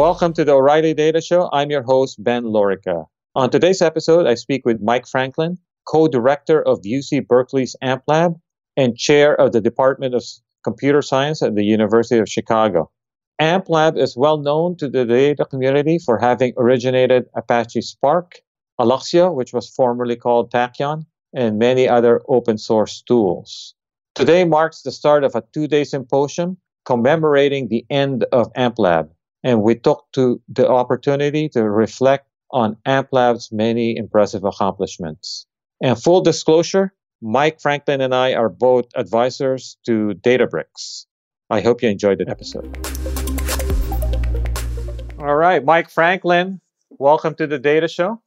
Welcome to the O'Reilly Data Show. I'm your host, Ben Lorica. On today's episode, I speak with Mike Franklin, co director of UC Berkeley's AMP Lab and chair of the Department of Computer Science at the University of Chicago. AMP Lab is well known to the data community for having originated Apache Spark, Alluxio, which was formerly called Tachyon, and many other open source tools. Today marks the start of a two day symposium commemorating the end of AmpLab, and we took to the opportunity to reflect on AmpLab's many impressive accomplishments. And full disclosure, Mike Franklin and I are both advisors to Databricks. I hope you enjoyed the episode. All right, Mike Franklin, welcome to the Data Show.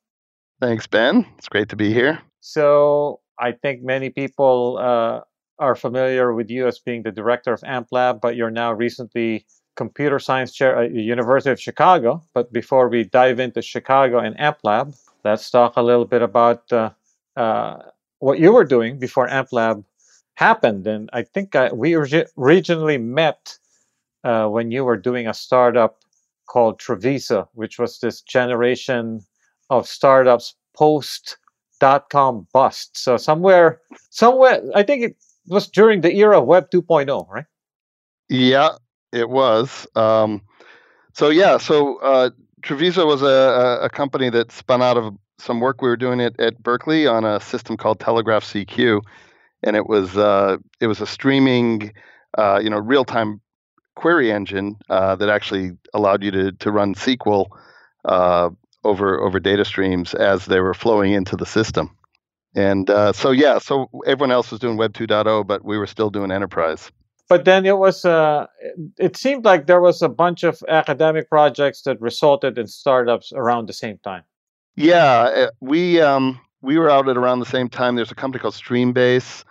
Thanks, Ben. It's great to be here. So, I think many people uh, are familiar with you as being the director of AmpLab, but you're now recently computer science chair at the University of Chicago. But before we dive into Chicago and AmpLab, let's talk a little bit about uh, uh, what you were doing before AmpLab happened. And I think I, we originally met uh, when you were doing a startup called Truviso, which was this generation of startups post dot com bust. So somewhere, somewhere, I think it was during the era of Web 2.0, right? Yeah, it was. Um, so yeah, so uh, Truviso was a, a company that spun out of some work we were doing at, at Berkeley on a system called Telegraph CQ, and it was uh, it was a streaming, uh, you know, real time query engine uh, that actually allowed you to to run SQL uh, over over data streams as they were flowing into the system. And uh, so, yeah, so everyone else was doing Web 2.0, but we were still doing enterprise. But then it was, uh, it seemed like there was a bunch of academic projects that resulted in startups around the same time. Yeah, eh, we um, we were out at around the same time. There's a company called Streambase.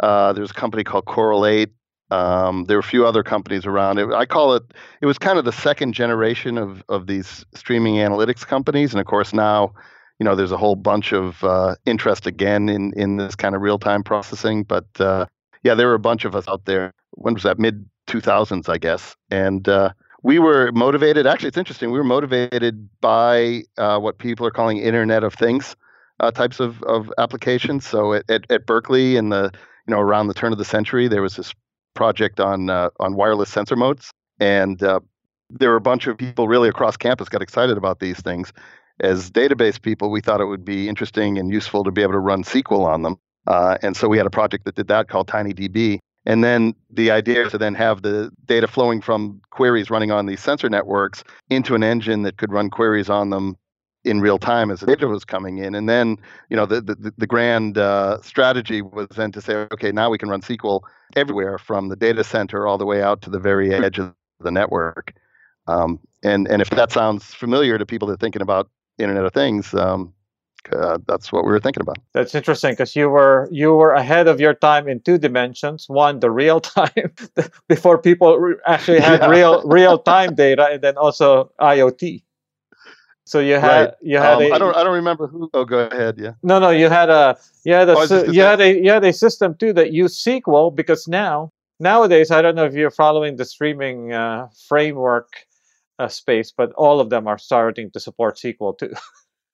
Uh, there's a company called Coral8. Um, there were a few other companies around. It, I call it. It was kind of the second generation of of these streaming analytics companies, and of course now you know, there's a whole bunch of uh, interest again in in this kind of real time processing. But uh, yeah, there were a bunch of us out there. When was that? Mid 2000s, I guess. And uh, we were motivated. Actually, it's interesting. We were motivated by uh, what people are calling Internet of Things uh, types of, of applications. So at, at, at, Berkeley, in the you know around the turn of the century, there was this project on uh, on wireless sensor motes, and there were a bunch of people really across campus got excited about these things as database people, we thought it would be interesting and useful to be able to run SQL on them. Uh, and so we had a project that did that called TinyDB. And then the idea to then have the data flowing from queries running on these sensor networks into an engine that could run queries on them in real time as the data was coming in. And then, you know, the the, the grand uh, strategy was then to say, okay, now we can run SQL everywhere from the data center all the way out to the very edge of the network. Um, and and if that sounds familiar to people that are thinking about Internet of Things, um, uh, that's what we were thinking about. That's interesting because you were you were ahead of your time in two dimensions. One, the real time before people actually had yeah. real real time data, and then also IoT. So you had right. you had um, a, I don't I don't remember who. Oh, go ahead. Yeah. No, no, you had a you had a oh, you had a you had a system too that used SQL because now nowadays I don't know if you're following the streaming uh, framework uh, space, but all of them are starting to support SQL too.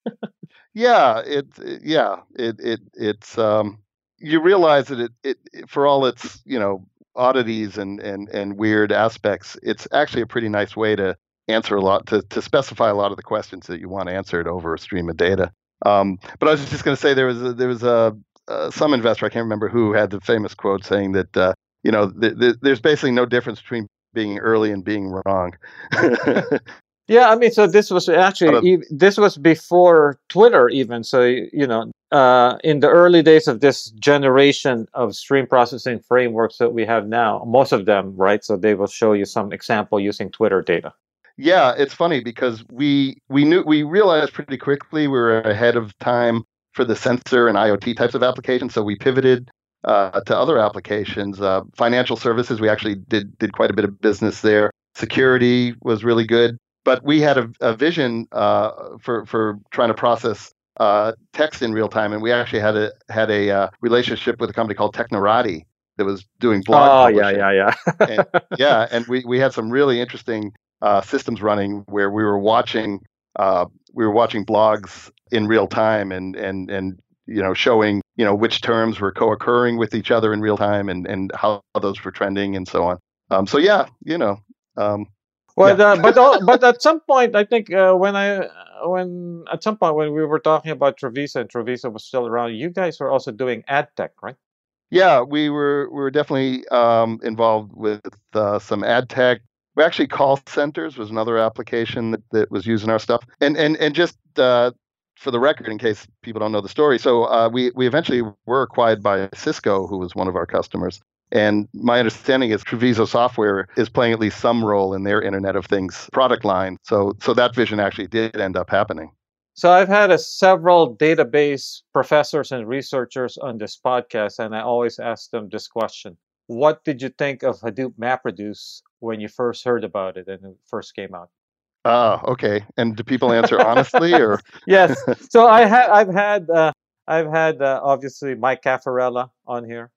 yeah, it, it, yeah it it it's um, you realize that it, it for all its you know oddities and and and weird aspects, it's actually a pretty nice way to answer a lot to to specify a lot of the questions that you want answered over a stream of data. Um, but I was just going to say there was a, there was a uh, some investor I can't remember who had the famous quote saying that uh, you know th- th- there's basically no difference between being early and being wrong. yeah, I mean, so this was actually this was before Twitter even. So you know, uh, in the early days of this generation of stream processing frameworks that we have now, most of them, right? So they will show you some example using Twitter data. Yeah, it's funny because we we knew we realized pretty quickly we were ahead of time for the sensor and IoT types of applications. So we pivoted uh, to other applications. Uh, financial services, we actually did did quite a bit of business there. Security was really good, but we had a, a vision uh, for for trying to process uh, text in real time, and we actually had a had a uh, relationship with a company called Technorati that was doing blog. Oh yeah, yeah, yeah, and, yeah, and we we had some really interesting uh, systems running where we were watching uh, we were watching blogs in real time and and and you know showing you know which terms were co-occurring with each other in real time and and how those were trending and so on. Um, so yeah, you know. Um, well, yeah. uh, but but at some point, I think uh, when I when at some point when we were talking about Truviso and Truviso was still around, you guys were also doing ad tech, right? Yeah, we were we were definitely um, involved with uh, some ad tech. We actually call centers was another application that, that was using our stuff. And and and just uh, for the record, in case people don't know the story, so uh, we we eventually were acquired by Cisco, who was one of our customers. And my understanding is Truviso Software is playing at least some role in their Internet of Things product line. So so that vision actually did end up happening. So I've had a, several database professors and researchers on this podcast, and I always ask them this question: What did you think of Hadoop MapReduce when you first heard about it and it first came out? Ah, okay. And do people answer honestly, or yes? So I had, I've had, uh, I've had uh, obviously Mike Cafarella on here.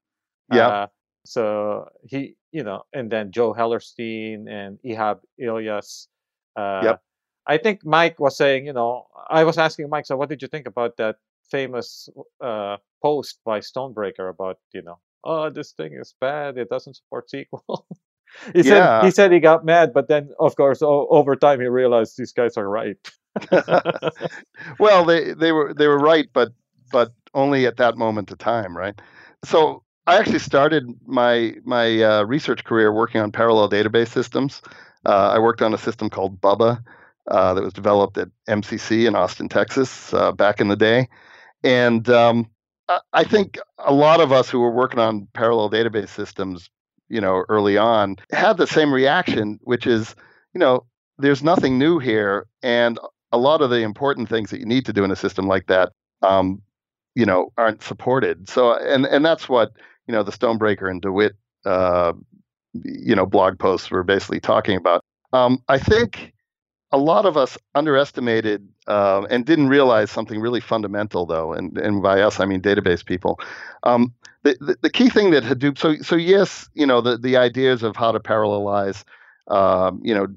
Yeah. So he, you know, and then Joe Hellerstein and Ihab Ilyas. Uh, yep. I think Mike was saying, you know, I was asking Mike, so what did you think about that famous uh, post by Stonebraker about, you know, oh, this thing is bad, it doesn't support SQL. he yeah. said he said he got mad, but then of course o- over time he realized these guys are right. well, they they were they were right, but but only at that moment of time, right? So I actually started my my uh, research career working on parallel database systems. Uh, I worked on a system called Bubba, uh, that was developed at MCC in Austin, Texas, uh, back in the day. And um, I think a lot of us who were working on parallel database systems, you know, early on, had the same reaction, which is, you know, there's nothing new here, and a lot of the important things that you need to do in a system like that, um, you know, aren't supported. So, and and that's what you know the Stonebraker and DeWitt, uh, you know, blog posts were basically talking about. Um, I think a lot of us underestimated uh, and didn't realize something really fundamental, though, and, and by us I mean database people. Um, the, the, the key thing that Hadoop, so so yes, you know the the ideas of how to parallelize, um, you know,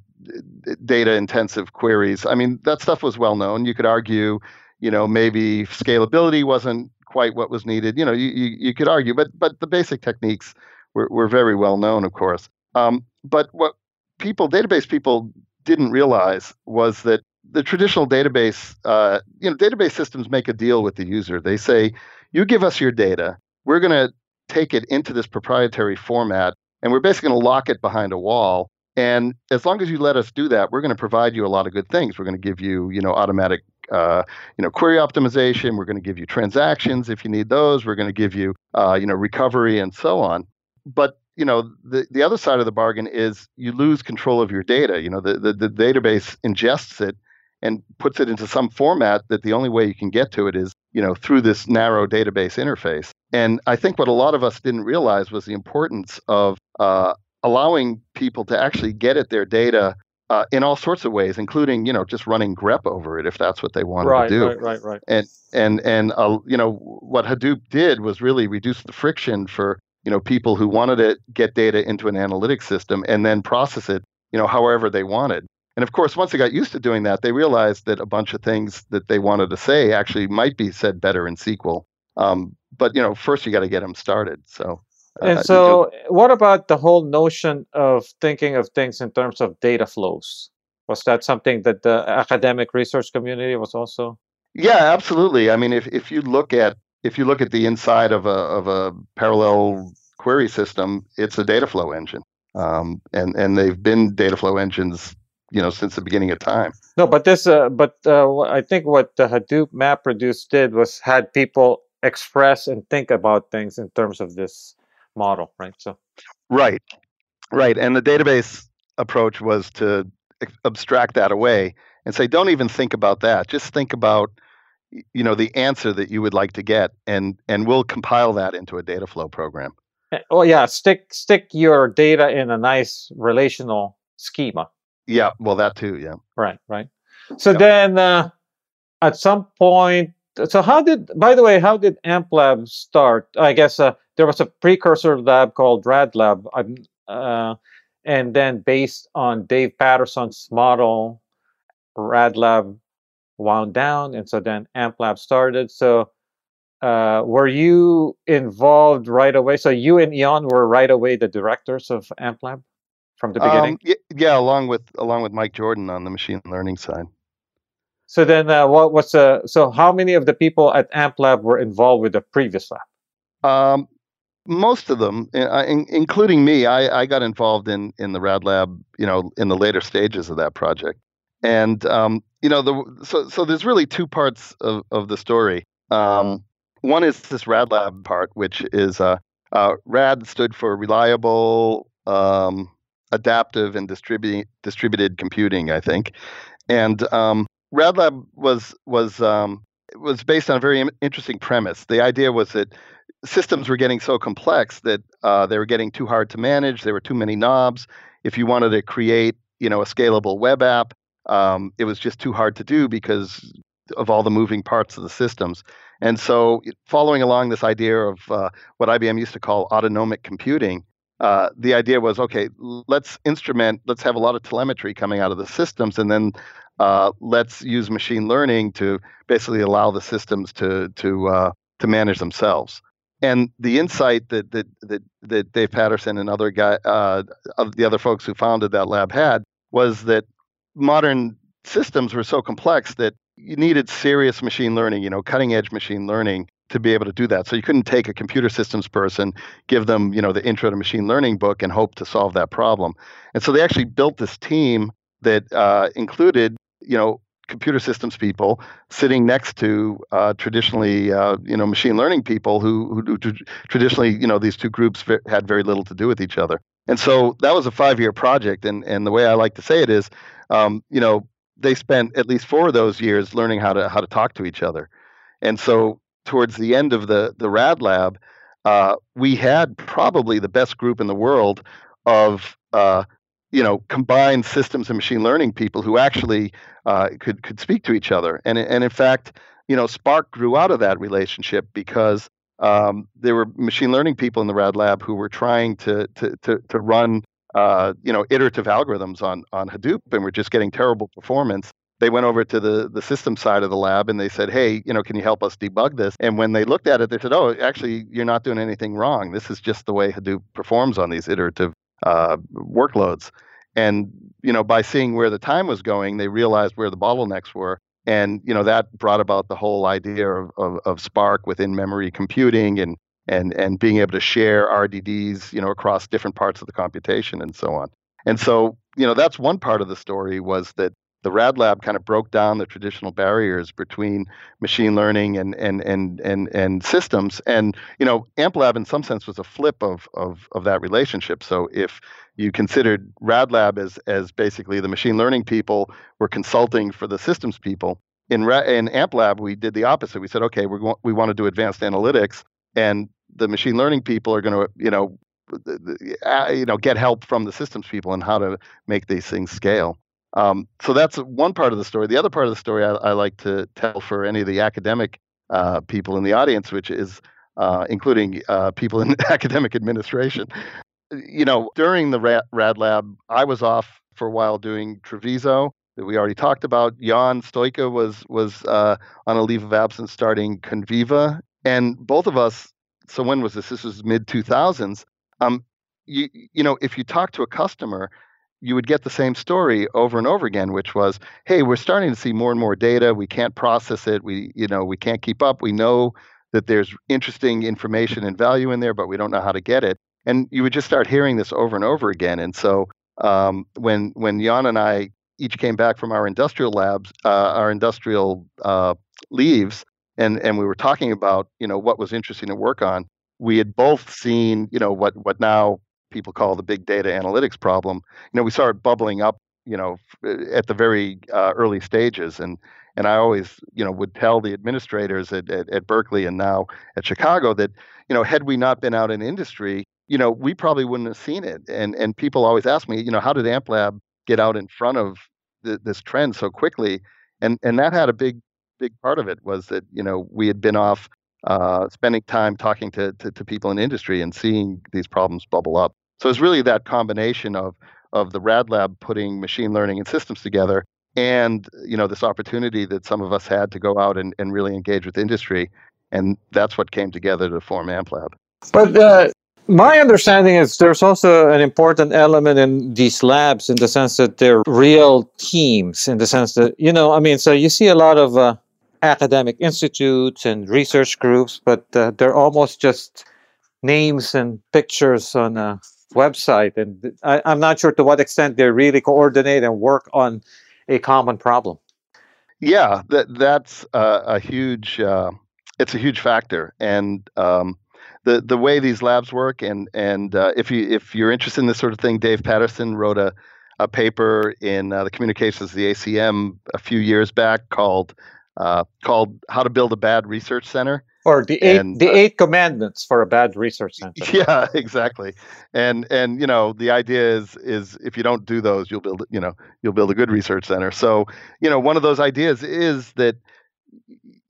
data intensive queries. I mean that stuff was well known. You could argue, you know, maybe scalability wasn't quite what was needed. You know, you you, you could argue, but but the basic techniques were, were very well known, of course. Um, but what people, database people, didn't realize was that the traditional database, uh, you know, database systems make a deal with the user. They say, you give us your data, we're going to take it into this proprietary format, and we're basically going to lock it behind a wall. And as long as you let us do that, we're going to provide you a lot of good things. We're going to give you, you know, automatic, uh, you know, query optimization. We're going to give you transactions if you need those. We're going to give you, uh, you know, recovery and so on. But you know the, the other side of the bargain is you lose control of your data you know the, the, the database ingests it and puts it into some format that the only way you can get to it is you know through this narrow database interface and i think what a lot of us didn't realize was the importance of uh, allowing people to actually get at their data uh, in all sorts of ways, including you know just running grep over it if that's what they wanted right, to do. Right, right, right. And and and uh, you know what Hadoop did was really reduce the friction for you know people who wanted to get data into an analytics system and then process it you know however they wanted and of course once they got used to doing that they realized that a bunch of things that they wanted to say actually might be said better in sql um, but you know first you got to get them started so and so what about the whole notion of thinking of things in terms of data flows? Was that something that the academic research community was also yeah absolutely. I mean if, if you look at if you look at the inside of a of a parallel query system, it's a data flow engine, um, and and they've been data flow engines, you know, since the beginning of time. No, but this, uh, but uh, I think what the Hadoop MapReduce did was had people express and think about things in terms of this model, right? So, right, right, and the database approach was to abstract that away and say, don't even think about that. Just think about you know the answer that you would like to get and and we'll compile that into a data flow program oh yeah stick stick your data in a nice relational schema yeah well that too yeah right right so then uh, at some point so how did by the way how did amplab start i guess uh, there was a precursor lab called radlab uh, and then based on Dave Patterson's model, RadLab wound down, and so then AmpLab started. So, uh, were you involved right away? So you and Ion were right away the directors of AmpLab from the beginning. Um, yeah, along with along with Mike Jordan on the machine learning side. So then, uh, what what's uh, so how many of the people at AmpLab were involved with the previous lab? Um, most of them, uh, in, including me, I, I, got involved in in the Rad Lab, you know, in the later stages of that project. And um, you know, the so so there's really two parts of, of the story. Um, one is this Rad Lab part, which is uh, uh, Rad stood for reliable, um, adaptive, and distributed distributed computing, I think. And um, Rad Lab was was um, was based on a very interesting premise. The idea was that systems were getting so complex that uh, they were getting too hard to manage. There were too many knobs. If you wanted to create, you know, a scalable web app, um, it was just too hard to do because of all the moving parts of the systems. And so, following along this idea of uh, what IBM used to call autonomic computing, uh, the idea was okay, let's instrument, let's have a lot of telemetry coming out of the systems, and then uh, let's use machine learning to basically allow the systems to to uh, to manage themselves and the insight that that that, that Dave Patterson and other guy, uh, of the other folks who founded that lab had was that modern systems were so complex that you needed serious machine learning, you know, cutting edge machine learning to be able to do that. So you couldn't take a computer systems person, give them, you know, the intro to machine learning book and hope to solve that problem. And so they actually built this team that uh, included, you know, computer systems people sitting next to uh, traditionally, uh, you know, machine learning people who, who, who, traditionally, you know, these two groups had very little to do with each other. And so that was a five-year project. And and the way I like to say it is, um, you know, they spent at least four of those years learning how to how to talk to each other. And so towards the end of the the Rad Lab, uh, we had probably the best group in the world of uh, you know combined systems and machine learning people who actually uh, could could speak to each other. And and in fact you know spark grew out of that relationship because um, there were machine learning people in the rad lab who were trying to to to, to run uh, you know iterative algorithms on on hadoop and were just getting terrible performance. They went over to the the system side of the lab and they said hey you know can you help us debug this? And when they looked at it they said oh actually you're not doing anything wrong. This is just the way hadoop performs on these iterative uh, workloads. And you know, by seeing where the time was going, they realized where the bottlenecks were, and you know that brought about the whole idea of, of, of Spark within memory computing and and and being able to share RDDs, you know, across different parts of the computation and so on. And so, you know, that's one part of the story was that the Rad Lab kind of broke down the traditional barriers between machine learning and and and and and systems. And you know, AmpLab in some sense was a flip of of of that relationship. So if you considered Rad Lab as as basically the machine learning people were consulting for the systems people, in Ra- in AmpLab we did the opposite. We said, okay, we want we want to do advanced analytics, and the machine learning people are going to you know ah, you know get help from the systems people on how to make these things scale. Um, so that's one part of the story. The other part of the story I, I like to tell for any of the academic uh, people in the audience, which is uh, including uh, people in academic administration. You know, during the Rad, Rad Lab, I was off for a while doing Truviso that we already talked about. Ion Stoica was was uh, on a leave of absence starting Conviva, and both of us. So when was this? This was mid 2000s. Um, you you know, if you talk to a customer, you would get the same story over and over again which was hey we're starting to see more and more data. We can't process it. We you know we can't keep up. We know that there's interesting information and value in there but we don't know how to get it. And you would just start hearing this over and over again. And so um, when when Ion and i each came back from our industrial labs uh, our industrial uh, leaves and and we were talking about you know what was interesting to work on we had both seen you know what what now people call the big data analytics problem. You know, we saw it bubbling up, you know, at the very uh, early stages, and and I always, you know, would tell the administrators at, at, at Berkeley and now at Chicago that, you know, had we not been out in industry, you know, we probably wouldn't have seen it. And and people always ask me, you know, how did AmpLab get out in front of th- this trend so quickly? And and that had a big big part of it was that you know we had been off uh, spending time talking to, to, to people in industry and seeing these problems bubble up. So it's really that combination of of the Rad Lab putting machine learning and systems together, and you know this opportunity that some of us had to go out and, and really engage with industry, and that's what came together to form AmpLab. But uh, my understanding is there's also an important element in these labs in the sense that they're real teams, in the sense that, you know, I mean, so you see a lot of uh, academic institutes and research groups, but uh, they're almost just names and pictures on a website. And I, I'm not sure to what extent they really coordinate and work on a common problem. Yeah, that that's a huge. Uh, it's a huge factor, and um, the the way these labs work, and and uh, if you if you're interested in this sort of thing, Dave Patterson wrote a a paper in uh, the communications of the ACM a few years back called uh, called "How to Build a Bad Research Center." Or the eight and, the uh, eight commandments for a bad research center. Yeah, exactly. And and you know the idea is is if you don't do those, you'll build you know you'll build a good research center. So you know one of those ideas is that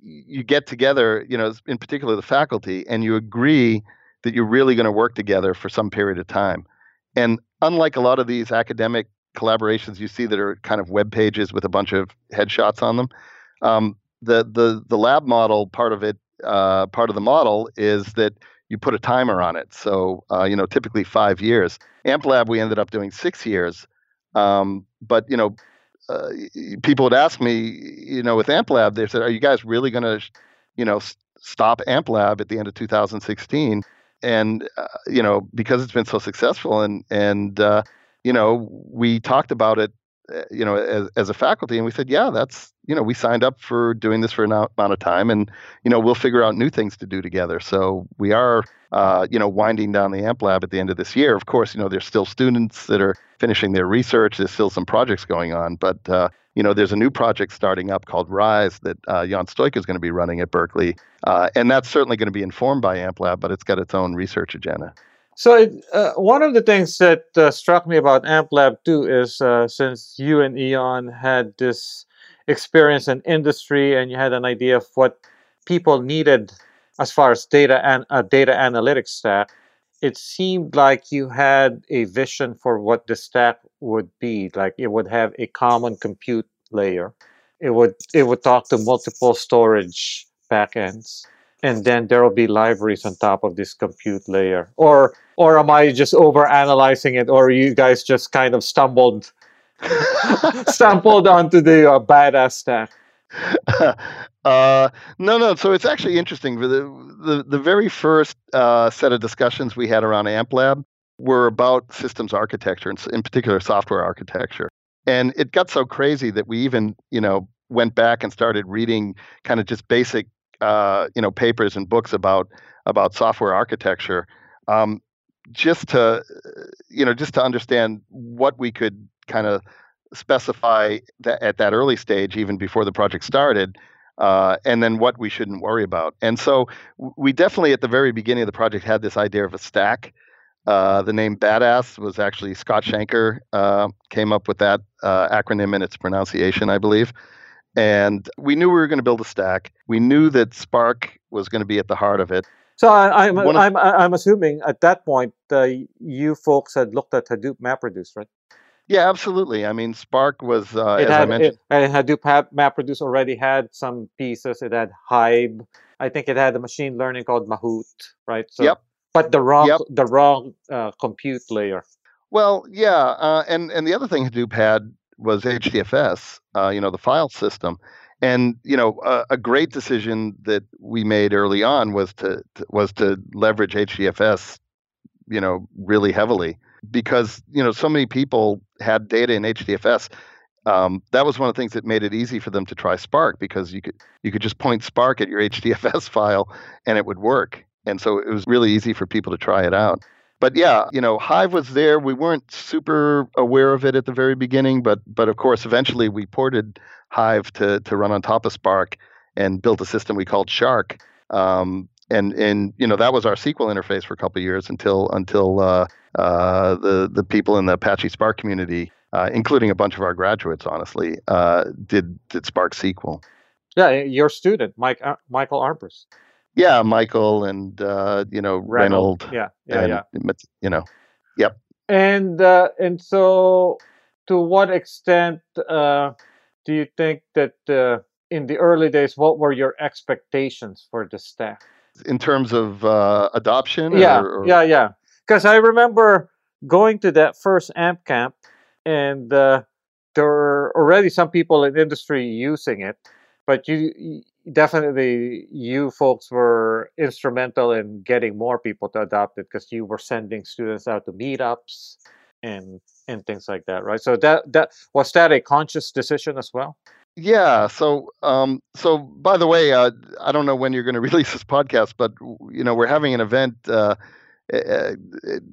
you get together, you know, in particular the faculty, and you agree that you're really going to work together for some period of time. And unlike a lot of these academic collaborations you see that are kind of web pages with a bunch of headshots on them, um, the the the lab model part of it, uh, part of the model is that you put a timer on it. So uh, you know, typically five years. AmpLab we ended up doing six years, um, but you know, uh, people would ask me, you know, with AmpLab, they said, "Are you guys really going to, you know, stop AmpLab at the end of 2016?" And uh, you know, because it's been so successful, and and uh, you know, we talked about it, you know, as as a faculty, and we said, "Yeah, that's you know, we signed up for doing this for an amount of time, and you know, we'll figure out new things to do together." So we are uh, you know, winding down the AMP lab at the end of this year. Of course, you know, there's still students that are finishing their research. There's still some projects going on, but uh, you know, there's a new project starting up called Rise that uh, Ion Stoica is going to be running at Berkeley, uh, and that's certainly going to be informed by AMP lab, but it's got its own research agenda. So uh, one of the things that uh, struck me about AmpLab too is uh, since you and Ion had this experience in industry and you had an idea of what people needed as far as data and uh, data analytics stack, it seemed like you had a vision for what the stack would be. Like it would have a common compute layer. It would it would talk to multiple storage backends, and then there will be libraries on top of this compute layer. Or or am I just over analyzing it? Or you guys just kind of stumbled stumbled onto the uh, badass stack? Uh, no, no. So it's actually interesting. The the, the very first uh, set of discussions we had around AmpLab were about systems architecture, and in particular software architecture. And it got so crazy that we even, you know, went back and started reading kind of just basic, uh, you know, papers and books about about software architecture, um, just to, you know, just to understand what we could kind of specify that at that early stage, even before the project started, uh, and then what we shouldn't worry about. And so we definitely, at the very beginning of the project, had this idea of a stack. Uh, the name Badass was actually Scott Shenker uh, came up with that uh, acronym and its pronunciation, I believe. And we knew we were going to build a stack. We knew that Spark was going to be at the heart of it. So I, am I'm, I'm, I'm assuming at that point uh, you folks had looked at Hadoop MapReduce, right? Yeah, absolutely. I mean, Spark was, uh, it as had, I mentioned, it, and Hadoop MapReduce already had some pieces. It had Hive. I think it had a machine learning called Mahout, right? So, yep. But the wrong, yep. the wrong uh, compute layer. Well, yeah, uh, and and the other thing Hadoop had was HDFS. Uh, you know, the file system, and you know, a, a, great decision that we made early on was to, to was to leverage HDFS. You know, really heavily because you know so many people had data in HDFS. Um, that was one of the things that made it easy for them to try Spark because you could you could just point Spark at your HDFS file and it would work. And so it was really easy for people to try it out. But yeah, you know, Hive was there. We weren't super aware of it at the very beginning, but but of course, eventually we ported Hive to to run on top of Spark and built a system we called Shark. Um, and and you know that was our SQL interface for a couple years until until uh, uh, the the people in the Apache Spark community, uh, including a bunch of our graduates, honestly, uh, did did Spark SQL. Yeah, your student, Mike uh, Michael Armbrust. Yeah, Michael and uh, you know Reynold. Yeah, yeah, and, yeah. You know, yep. And uh, and so, to what extent uh, do you think that uh, in the early days, what were your expectations for the staff? In terms of uh, adoption? Yeah, or, or... yeah, yeah. Because I remember going to that first AMP camp, and uh, there were already some people in industry using it, but you definitely you folks were instrumental in getting more people to adopt it because you were sending students out to meetups and and things like that, right? So that that was that a conscious decision as well? Yeah. So, um, so by the way, uh, I don't know when you're going to release this podcast, but you know we're having an event uh, uh,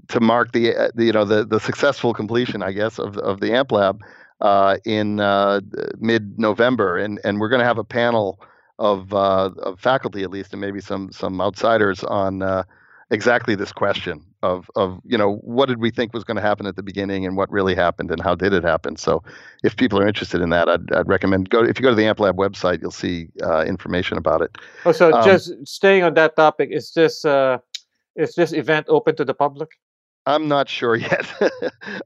to mark the, the, you know the the successful completion, I guess, of of the AMP Lab uh, in uh, mid November, and and we're going to have a panel of of faculty at least, and maybe some some outsiders on exactly this question of of you know what did we think was going to happen at the beginning and what really happened and how did it happen. So if people are interested in that, I'd, I'd recommend go if you go to the AmpLab website, you'll see uh, information about it. Oh, so um, just staying on that topic, is this uh, is this event open to the public? I'm not sure yet.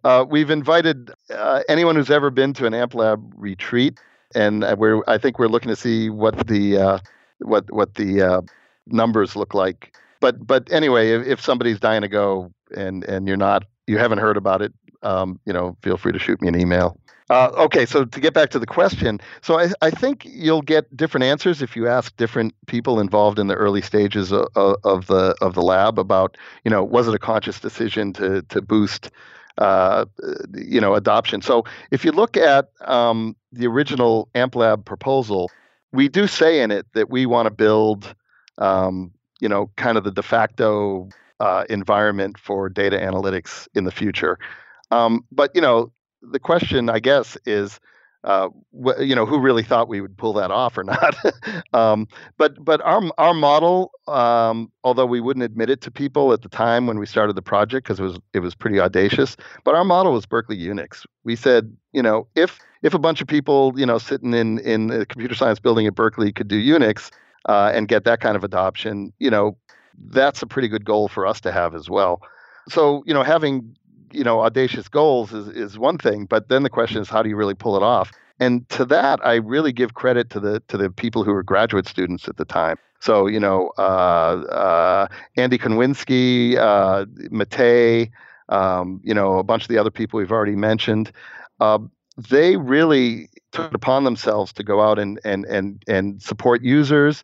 uh, we've invited uh, anyone who's ever been to an AmpLab retreat, and uh, we're I think we're looking to see what the uh, what what the numbers look like but but anyway, if, if somebody's dying to go and and you're not you haven't heard about it, um, you know, feel free to shoot me an email. Uh, okay, so to get back to the question, so I, I think you'll get different answers if you ask different people involved in the early stages of, of the of the lab about, you know, was it a conscious decision to to boost, uh, you know, adoption. So if you look at um, the original AMP Lab proposal, we do say in it that we want to build um, you know, kind of the de facto uh, environment for data analytics in the future. Um, but you know, the question, I guess, is, uh, you know, who really thought we would pull that off or not? um, but but our our model, um, although we wouldn't admit it to people at the time when we started the project because it was it was pretty audacious, but our model was Berkeley Unix. We said, you know, if if a bunch of people, you know, sitting in in the computer science building at Berkeley could do Unix, uh, and get that kind of adoption, you know, that's a pretty good goal for us to have as well. So, you know, having you know audacious goals is is one thing, but then the question is how do you really pull it off? And to that, I really give credit to the to the people who were graduate students at the time. So, you know, uh, uh, Andy Konwinski, uh, Matei, um, you know, a bunch of the other people we've already mentioned. Uh, they really took it upon themselves to go out and and and and support users.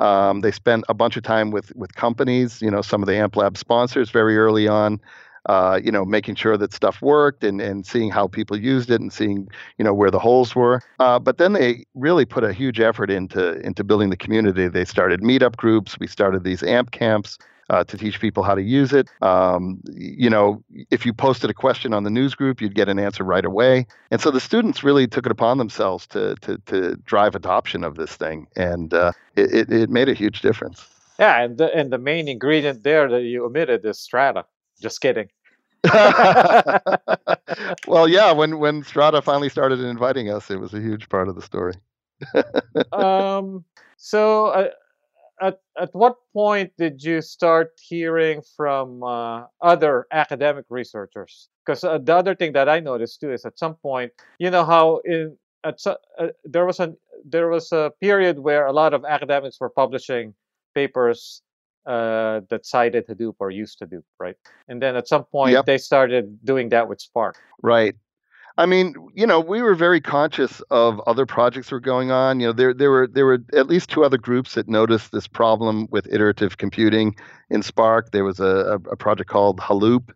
Um, they spent a bunch of time with with companies, you know, some of the AMP Lab sponsors very early on. Uh, you know, making sure that stuff worked and, and seeing how people used it and seeing, you know, where the holes were. Uh, but then they really put a huge effort into into building the community. They started meetup groups. We started these AMP camps uh, to teach people how to use it. Um, you know, if you posted a question on the news group, you'd get an answer right away. And so the students really took it upon themselves to to, to drive adoption of this thing, and uh, it, it made a huge difference. Yeah, and the, and the main ingredient there that you omitted is Strata. Just kidding. well, yeah, when when Strata finally started inviting us, it was a huge part of the story. um, so uh, at at what point did you start hearing from uh, other academic researchers? Because uh, the other thing that I noticed too is at some point, you know how in at uh, there was a there was a period where a lot of academics were publishing papers uh, that cited Hadoop or used Hadoop, right? And then at some point yep. they started doing that with Spark. Right. I mean, you know, we were very conscious of other projects were going on. You know, there there were there were at least two other groups that noticed this problem with iterative computing in Spark. There was a, a project called Haloop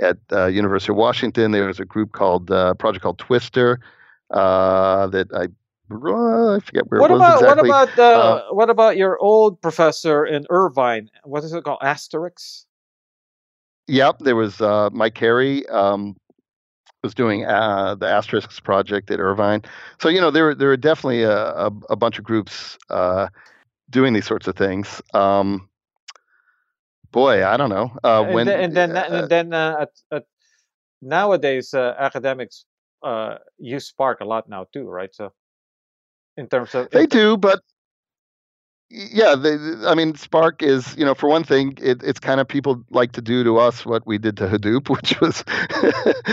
at uh, University of Washington. There was a group called uh, project called Twister uh, that I I forget where what it was about, exactly. What about uh, what about your old professor in Irvine? What is it called? Asterix. Yep, there was uh, Mike Carey. Um, was doing uh, the Asterix project at Irvine. So you know there there are definitely a, a, a bunch of groups uh, doing these sorts of things. Um, boy, I don't know uh, and when. Then, and then and then uh, at, at nowadays uh, academics uh, use Spark a lot now too, right? So in terms of they do, but yeah, the, I mean, Spark is, you know, for one thing, it, it's kind of people like to do to us what we did to Hadoop, which was,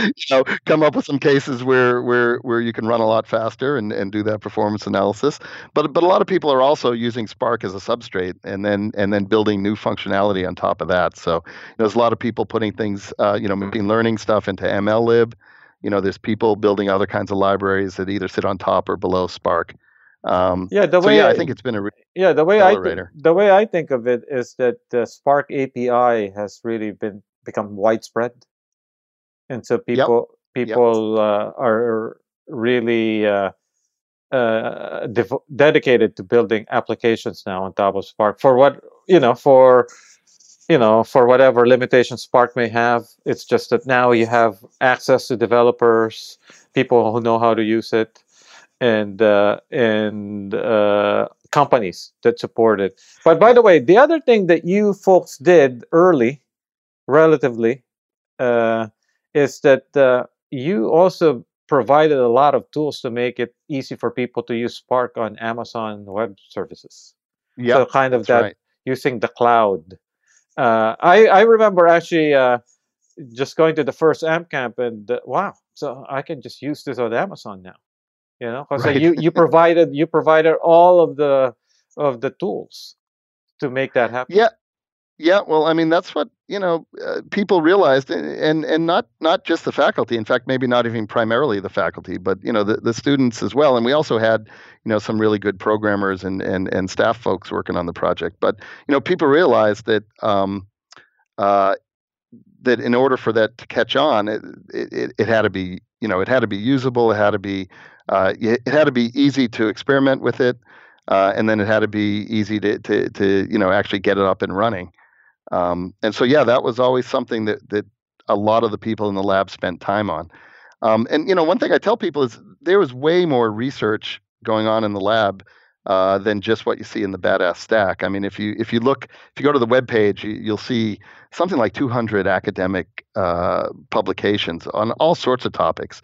you know, come up with some cases where where where you can run a lot faster and, and do that performance analysis. But but a lot of people are also using Spark as a substrate and then and then building new functionality on top of that. So you know, there's a lot of people putting things, uh, you know, machine learning stuff into MLlib. You know, there's people building other kinds of libraries that either sit on top or below Spark. Um, yeah, the so way yeah, I I, think it's been a re- yeah the way I accelerator. the way I think of it is that the Spark API has really been become widespread, and so people people uh, are really uh, uh, dev- dedicated to building applications now on top of Spark for what you know for you know for whatever limitations Spark may have. It's just that now you have access to developers, people who know how to use it, and uh, and uh, companies that support it. But by the way, the other thing that you folks did early, relatively, uh, is that uh, you also provided a lot of tools to make it easy for people to use Spark on Amazon Web Services. So Yeah, kind of that right. using the cloud. Uh, I I remember actually uh, just going to the first AMP camp and wow, so I can just use this on Amazon now. You know, because Right. you you provided you provided all of the of the tools to make that happen. Yeah, yeah. Well, I mean, that's what you know. Uh, people realized, and and and not not just the faculty. In fact, maybe not even primarily the faculty, but you know, the, the students as well. And we also had you know some really good programmers and and and staff folks working on the project. But you know, people realized that. Um, uh, that in order for that to catch on, it, it, it had to be, you know, it had to be usable. It had to be, uh, it had to be easy to experiment with it, uh, and then it had to be easy to, to, to, you know, actually get it up and running. Um, and so, yeah, that was always something that that a lot of the people in the lab spent time on. Um, and you know, one thing I tell people is there was way more research going on in the lab uh, than just what you see in the badass stack. I mean, if you if you look if you go to the web page, you, you'll see something like 200 academic uh, publications on all sorts of topics.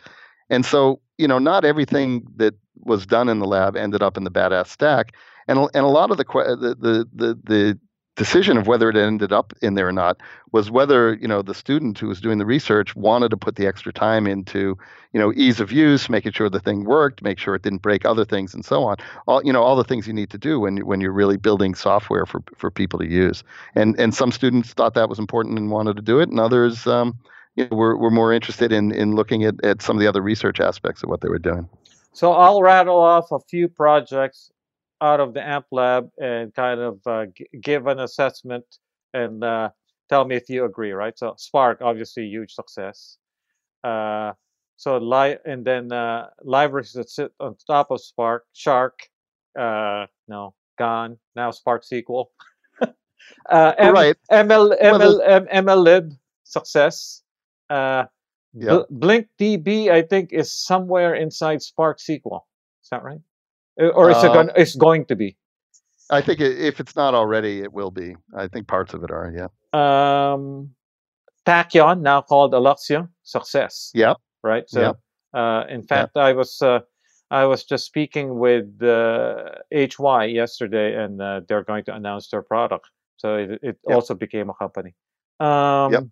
And so, you know, not everything that was done in the lab ended up in the badass stack, and and a lot of the the the the, decision of whether it ended up in there or not was whether you know the student who was doing the research wanted to put the extra time into you know ease of use making sure the thing worked make sure it didn't break other things and so on. All you know all the things you need to do when when you're really building software for for people to use. And and some students thought that was important and wanted to do it and others um, you know, were, were more interested in in looking at, at some of the other research aspects of what they were doing So I'll rattle off a few projects out of the AMP lab and kind of uh, g- give an assessment and uh, tell me if you agree, right? So Spark, obviously, huge success. Uh, so li- and then uh, libraries that sit on top of Spark, Shark, uh, no, gone. Now Spark SQL. uh, M- right ML, Well, ML, M- MLlib, success. Uh, yeah Bl- Blink DB, I think, is somewhere inside Spark SQL. Is that right? Uh, Or is it Um, going? It's going to be. i think i if it's not already it will be i think parts of it are yeah Um, Tachyon, now called Alluxio, success. Yep. Right. So, Yep. uh, in fact, I was uh, I was just speaking with uh, HY yesterday, and uh, they're going to announce their product. So it, it Yep. also became a company. Um,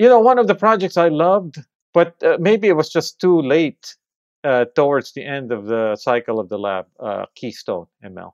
You know, one of the projects I loved, but uh, maybe it was just too late uh, towards the end of the cycle of the lab. Uh, Keystone ML.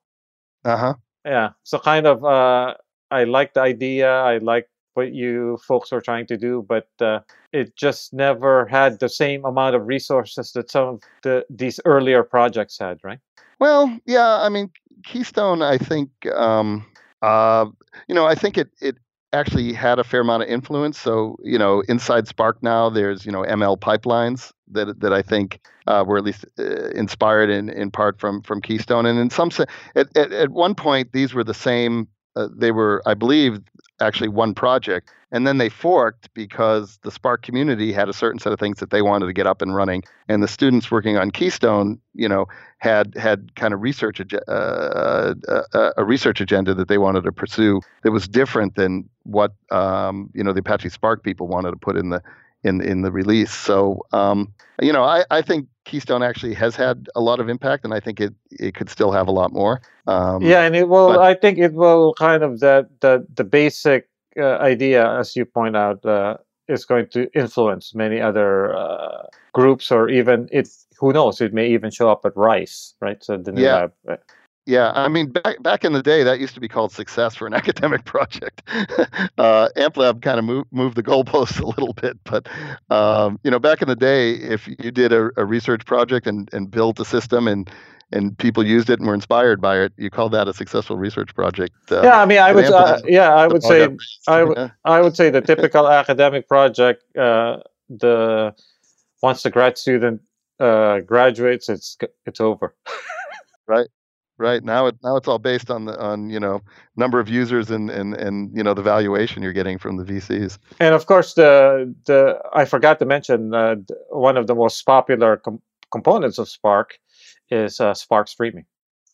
uh-huh Yeah. So kind of, uh, I like the idea. I like what you folks were trying to do, but uh, it just never had the same amount of resources that some of the these earlier projects had, right? Well, yeah, I mean, Keystone, I think, um, uh, you know, I think it it actually had a fair amount of influence. So, you know, inside Spark now, there's you know ML pipelines that that I think uh, were at least uh, inspired in in part from from Keystone, and in some sense, at, at at one point, these were the same. Uh, they were, I believe, actually one project, and then they forked because the Spark community had a certain set of things that they wanted to get up and running, and the students working on Keystone, you know, had had kind of research ag- uh, a, a research agenda that they wanted to pursue that was different than what um, you know the Apache Spark people wanted to put in the in in the release. So um, you know, I, I think Keystone actually has had a lot of impact, and I think it it could still have a lot more. Um, yeah, and it will. But, I think it will kind of that the the basic uh, idea, as you point out, uh, is going to influence many other uh, groups, or even it. Who knows? It may even show up at Rise, right? So the yeah. Lab, right? Yeah, I mean, back back in the day, that used to be called success for an academic project. uh, AmpLab kind of moved moved the goalposts a little bit, but um, you know, back in the day, if you did a, a research project and and built a system and and people used it and were inspired by it, you call that a successful research project. Uh, yeah, I mean, I would, uh, yeah, I would say, I would, yeah. I would say the typical academic project, uh, the once the grad student uh, graduates, it's it's over. right right now it now it's all based on the on you know number of users and and and you know the valuation you're getting from the VCs. And of course, the the I forgot to mention uh, one of the most popular com- components of Spark is uh, Spark streaming,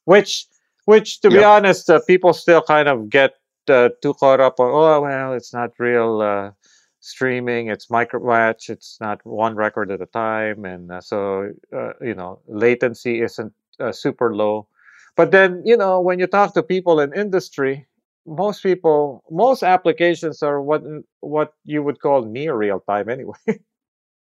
which which to yep. be honest, uh, people still kind of get uh, too caught up on. Oh well, it's not real uh, streaming it's micro batch it's not one record at a time and uh, so uh, you know latency isn't uh, super low but then, you know, when you talk to people in industry, most people, most applications are what what you would call near real time anyway.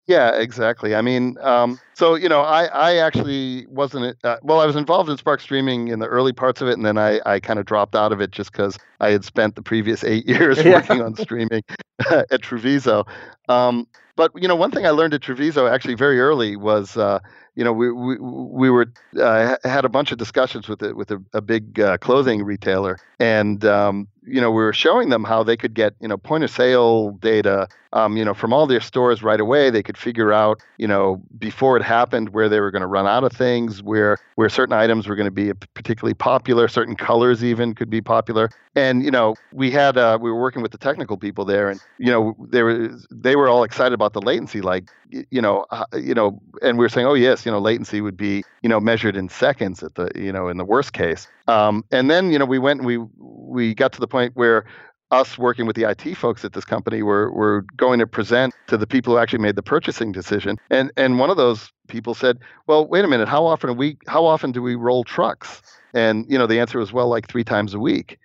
Yeah, exactly. I mean, um, so you know, I I actually wasn't uh, well. I was involved in Spark Streaming in the early parts of it, and then I I kind of dropped out of it just because I had spent the previous eight years yeah. working on streaming at Truviso. Um, but you know, one thing I learned at Truviso actually very early was uh, you know, we we, we were uh, had a bunch of discussions with it with a, a big uh, clothing retailer, and um, you know, we were showing them how they could get you know point of sale data, um, you know, from all their stores right away. They could figure out, you know, before it happened where they were going to run out of things, where where certain items were going to be particularly popular, certain colors even could be popular. And you know, we had uh, we were working with the technical people there, and you know, they were they were all excited about the latency, like you know, uh, you know, and we were saying, oh yes, you know, latency would be you know measured in seconds at the you know in the worst case. Um, and then you know we went and we we got to the point where us working with the IT folks at this company were were going to present to the people who actually made the purchasing decision. And and one of those people said, "Well, wait a minute. How often we how often do we roll trucks?" And you know the answer was well like three times a week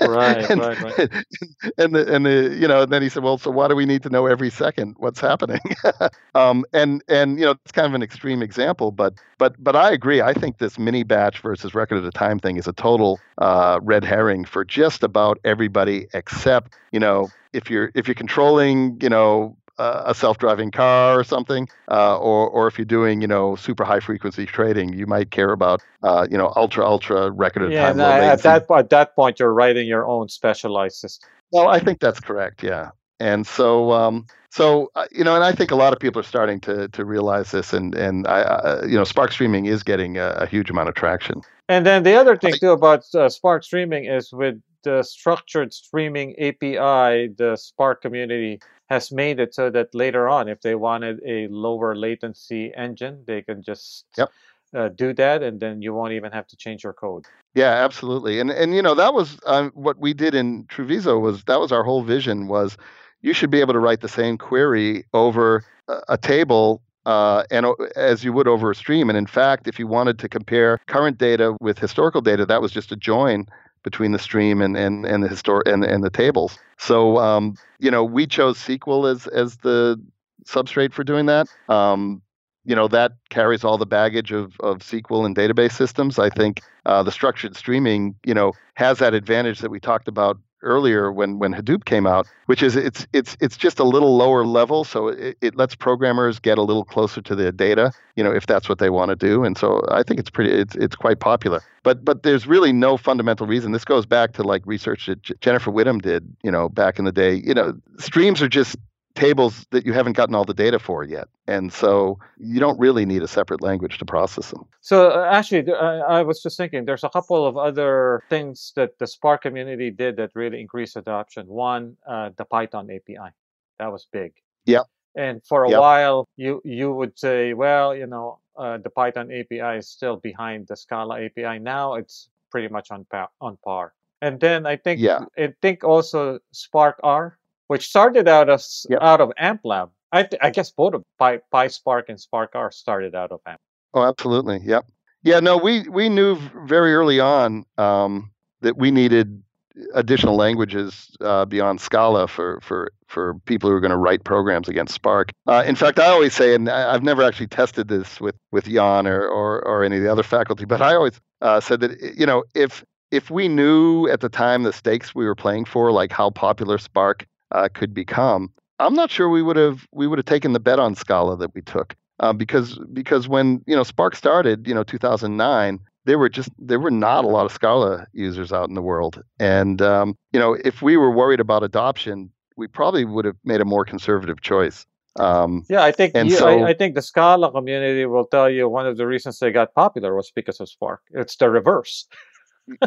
right, and, right, right. And the and the you know, and then he said, well, so why do we need to know every second what's happening? um, and and you know, it's kind of an extreme example, but but but I agree. I think this mini batch versus record at a time thing is a total uh, red herring for just about everybody, except you know, if you're if you're controlling, you know, a self-driving car or something, uh, or or if you're doing you know super high frequency trading, you might care about uh, you know ultra ultra record yeah, time. Yeah, at that at that point, you're writing your own specialized system. Well, I think that's correct. Yeah, and so um, so uh, you know, and I think a lot of people are starting to to realize this, and and I, uh, you know, Spark streaming is getting a, a, huge amount of traction. And then the other thing too about uh, Spark streaming is with the structured streaming API, the Spark community has made it so that later on, if they wanted a lower latency engine, they can just yep. uh, do that, and then you won't even have to change your code. Yeah, absolutely. And and you know that was um, what we did in Truviso was that was our whole vision was you should be able to write the same query over a, a table uh, and as you would over a stream. And in fact, if you wanted to compare current data with historical data, that was just a join between the stream and and and the histor- and and the tables. So um, you know, we chose SQL as as the substrate for doing that. Um, you know that carries all the baggage of, of SQL and database systems. I think uh, the structured streaming, you know, has that advantage that we talked about earlier when when Hadoop came out, which is it's it's it's just a little lower level, so it, it lets programmers get a little closer to the data, you know, if that's what they want to do. And so I think it's pretty it's it's quite popular. But but there's really no fundamental reason. This goes back to like research that J- Jennifer Widom did, you know, back in the day. You know, streams are just tables that you haven't gotten all the data for yet. And so you don't really need a separate language to process them. So uh, actually, I, I was just thinking there's a couple of other things that the Spark community did that really increased adoption. One, uh, the Python API. That was big. Yeah. And for a yep. while, you you would say, well, you know, uh, the Python API is still behind the Scala API. Now it's pretty much on par. On par. And then I think yeah. I think also Spark R which started out of yep. out of AmpLab. I, th- I guess both of Pi, PySpark and SparkR started out of AMP. Oh, absolutely. Yep. Yeah. No, we we knew very early on um, that we needed additional languages uh, beyond Scala for for for people who are going to write programs against Spark. Uh, in fact, I always say, and I've never actually tested this with with Ion or or, or any of the other faculty, but I always uh, said that you know if if we knew at the time the stakes we were playing for, like how popular Spark uh, could become, I'm not sure we would have we would have taken the bet on Scala that we took. Uh, because because when you know Spark started, you know 2009, there were just there were not a lot of Scala users out in the world, and um, you know if we were worried about adoption, we probably would have made a more conservative choice. Um, yeah, I think you, so, I, I, think the Scala community will tell you one of the reasons they got popular was because of Spark. It's the reverse.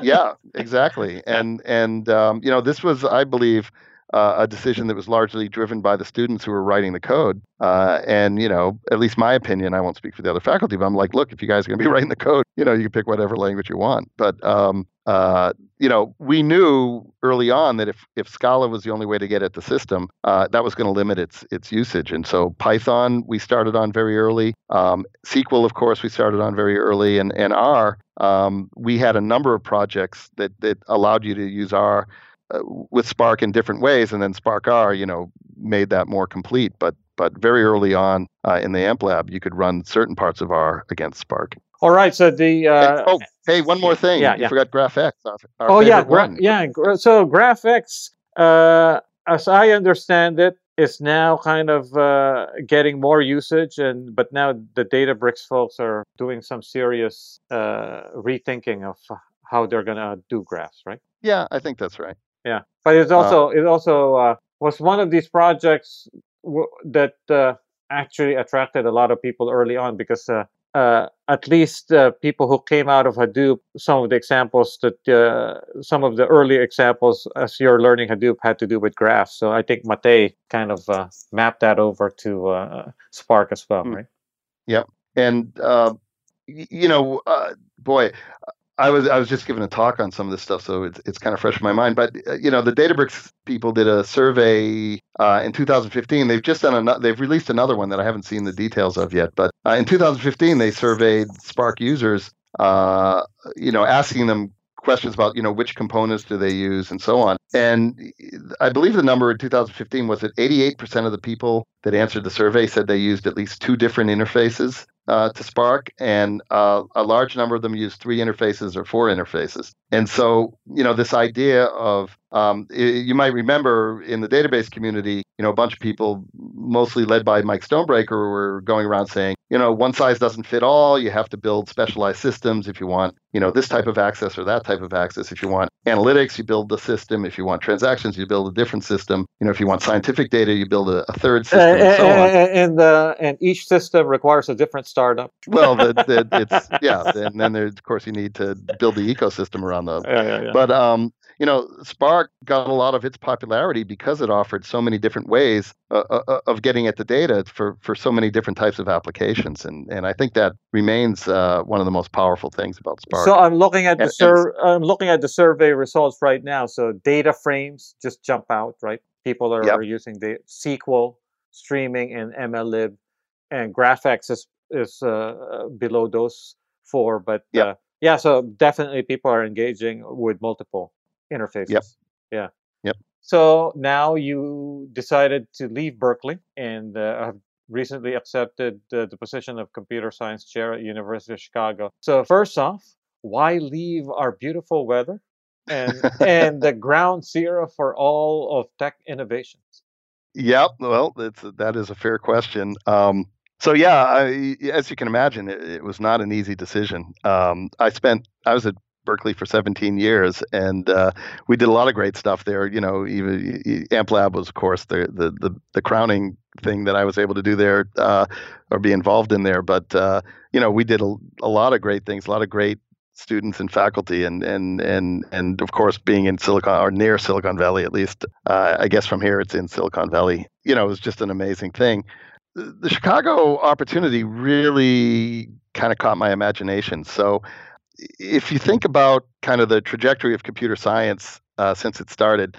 yeah, exactly, and and um, you know this was, I believe, uh, a decision that was largely driven by the students who were writing the code. Uh, and, you know, at least my opinion, I won't speak for the other faculty, but I'm like, look, if you guys are going to be writing the code, you know, you can pick whatever language you want. But, um, uh, you know, we knew early on that if, if Scala was the only way to get at the system, uh, that was going to limit its its usage. And so Python we started on very early. Um, SQL, of course, we started on very early, and and R. Um, we had a number of projects that that allowed you to use R uh, with Spark in different ways, and then Spark R, you know, made that more complete. But but very early on uh, in the AMP lab, you could run certain parts of R against Spark. All right. So the uh, oh hey, one more thing. Yeah, you yeah. forgot GraphX. Our, our oh yeah, Gra- yeah. So GraphX, uh, as I understand it, is now kind of uh, getting more usage, and but now the Databricks folks are doing some serious uh, rethinking of how they're gonna do graphs, right? Yeah, I think that's right. Yeah, but it's uh also it also uh, was one of these projects w- that uh, actually attracted a lot of people early on because uh, uh, at least uh, people who came out of Hadoop, some of the examples that uh, some of the early examples as you're learning Hadoop had to do with graphs. So I think Matei kind of uh, mapped that over to uh, Spark as well, mm. right? Yep. And uh, you know, boy, I was I was just giving a talk on some of this stuff, so it's it's kind of fresh in my mind. But uh, you know, the Databricks people did a survey uh, in 2015. They've just done another. They've released another one that I haven't seen the details of yet. But uh, in 2015, they surveyed Spark users. Uh, you know, asking them questions about you know which components do they use and so on. And I believe the number in 2015 was that 88% of the people that answered the survey said they used at least two different interfaces uh, to Spark, and uh, a large number of them use three interfaces or four interfaces. And so, you know, this idea of um, you might remember in the database community, you know, a bunch of people, mostly led by Mike Stonebraker, were going around saying, you know, one size doesn't fit all. You have to build specialized systems if you want, you know, this type of access or that type of access. If you want analytics, you build the system. If you want transactions, you build a different system. You know, if you want scientific data, you build a, a third system, and, and so on. And, uh, and each system requires a different startup. well, the, the, it's yeah, and then there, of course you need to build the ecosystem around the. Yeah, yeah, yeah. But um, you know, Spark got a lot of its popularity because it offered so many different ways uh, uh, uh, of getting at the data for, for so many different types of applications, and and I think that remains uh, one of the most powerful things about Spark. So I'm looking at the sur- I'm looking at the survey results right now. So data frames just jump out, right? People are, yep. are using the SQL streaming and MLlib, and GraphX is is uh, below those four, but yeah, Uh, yeah, so definitely people are engaging with multiple interfaces. Yep. Yeah. Yep. So now you decided to leave Berkeley and uh, have recently accepted uh, the position of computer science chair at University of Chicago. So first off, why leave our beautiful weather and and the ground zero for all of tech innovations? Yep. Well, that's that is a fair question. Um, so yeah, I, as you can imagine, it, it, was not an easy decision. Um, I spent I was at Berkeley for 17 years, and uh, we did a lot of great stuff there. You know, even AmpLab was, of course, the the the, the crowning thing that I was able to do there uh, or be involved in there. But uh, you know, we did a, a lot of great things, a lot of great students and faculty, and and and and of course, being in Silicon or near Silicon Valley, at least, uh, I guess from here it's in Silicon Valley. You know, it was just an amazing thing. The Chicago opportunity really kind of caught my imagination. So if you think about kind of the trajectory of computer science uh, since it started,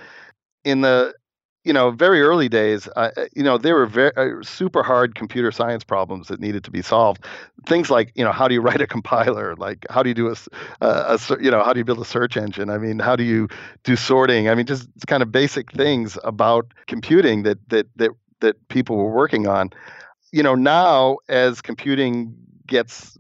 in the you know, very early days, uh, you know, there were very uh, super hard computer science problems that needed to be solved. Things like, you know, how do you write a compiler? Like, how do you do a, a, a you know, how do you build a search engine? I mean, how do you do sorting? I mean, just kind of basic things about computing that that that that people were working on. You know, now as computing gets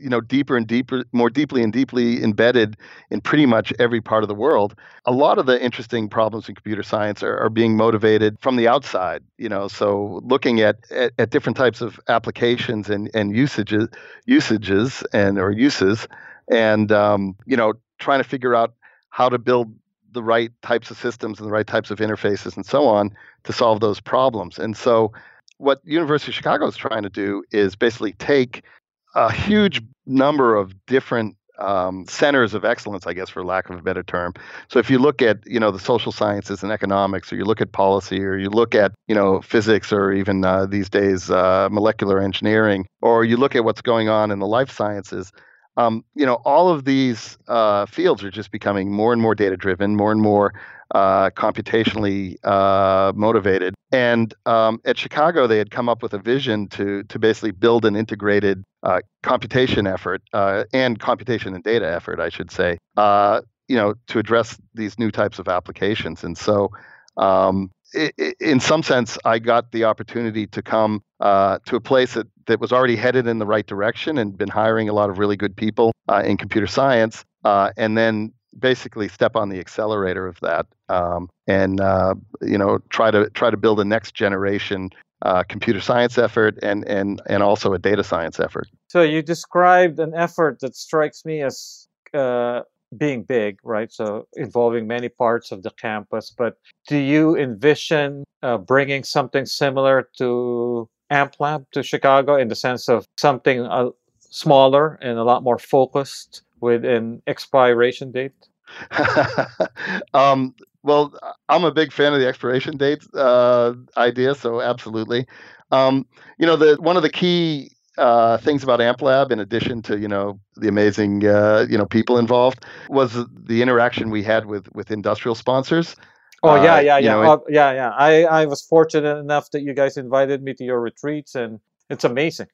you know deeper and deeper more deeply and deeply embedded in pretty much every part of the world a lot of the interesting problems in computer science are, are being motivated from the outside you know so looking at, at, at different types of applications and, and usages usages and or uses and um, you know trying to figure out how to build the right types of systems and the right types of interfaces and so on to solve those problems and so what University of Chicago is trying to do is basically take a huge number of different um, centers of excellence, I guess, for lack of a better term. So if you look at, you know, the social sciences and economics, or you look at policy, or you look at, you know, physics, or even uh, these days uh, molecular engineering, or you look at what's going on in the life sciences, um, you know, all of these uh, fields are just becoming more and more data driven, more and more uh, computationally uh, motivated. And um, at Chicago, they had come up with a vision to to basically build an integrated uh, computation effort uh, and computation and data effort, I should say, uh, you know, to address these new types of applications. And so, um, in some sense, I got the opportunity to come uh, to a place that, that was already headed in the right direction and been hiring a lot of really good people in computer science. and then basically step on the accelerator of that um, and uh, you know try to try to build a next generation uh, computer science effort and and and also a data science effort. So you described an effort that strikes me as uh, being big, right? So involving many parts of the campus. But do you envision uh, bringing something similar to AmpLab to Chicago in the sense of something uh, smaller and a lot more focused? with an expiration date? um, well, I'm a big fan of the expiration date uh, idea, so absolutely. Um, you know, the one of the key uh, things about AmpLab, in addition to you know the amazing uh, you know people involved, was the interaction we had with with industrial sponsors. Oh yeah, uh, yeah, yeah, know, oh, yeah, yeah. I I was fortunate enough that you guys invited me to your retreats, and it's amazing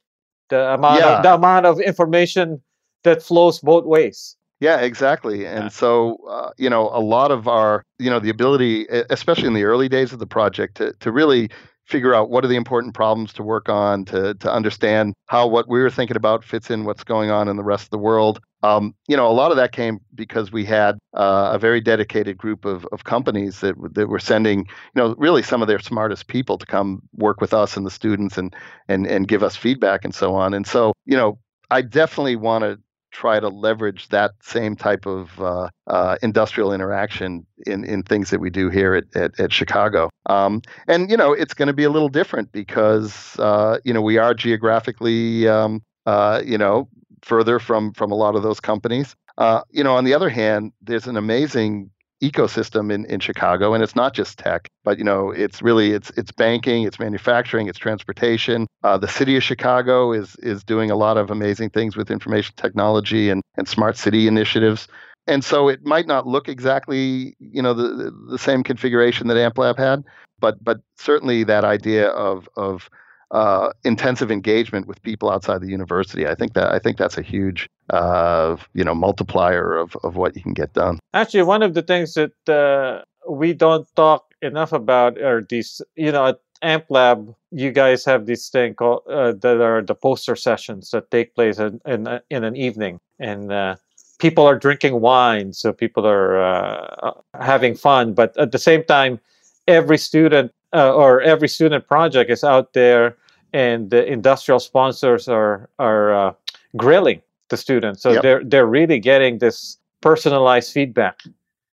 the amount yeah. of, the amount of information that flows both ways. Yeah, exactly. And yeah. so, uh, you know, a lot of our, you know, the ability, especially in the early days of the project, to, to really figure out what are the important problems to work on, to, to understand how what we were thinking about fits in what's going on in the rest of the world. Um, you know, a lot of that came because we had uh, a very dedicated group of, of companies that, that were sending, you know, really some of their smartest people to come work with us and the students and, and, and give us feedback and so on. And so, you know, I definitely want to try to leverage that same type of uh, uh, industrial interaction in, in things that we do here at, at, at Chicago. Um, and, you know, it's going to be a little different because, uh, you know, we are geographically, um, uh, you know, further from, from a lot of those companies. Uh, you know, on the other hand, there's an amazing ecosystem in, in Chicago, and it's not just tech, but you know, it's really it's it's banking, it's manufacturing, it's transportation. Uh, the city of Chicago is is doing a lot of amazing things with information technology and and smart city initiatives. And so it might not look exactly, you know, the the same configuration that AmpLab had, but but certainly that idea of of uh, intensive engagement with people outside the university. I think that I think that's a huge uh, you know multiplier of, of what you can get done. Actually, one of the things that uh, we don't talk enough about are these. You know, at AmpLab, you guys have this thing called uh, that are the poster sessions that take place in in, in an evening, and uh, people are drinking wine, so people are uh, having fun. But at the same time, every student or every student project is out there and the industrial sponsors are are uh, grilling the students. So yep. they're they're really getting this personalized feedback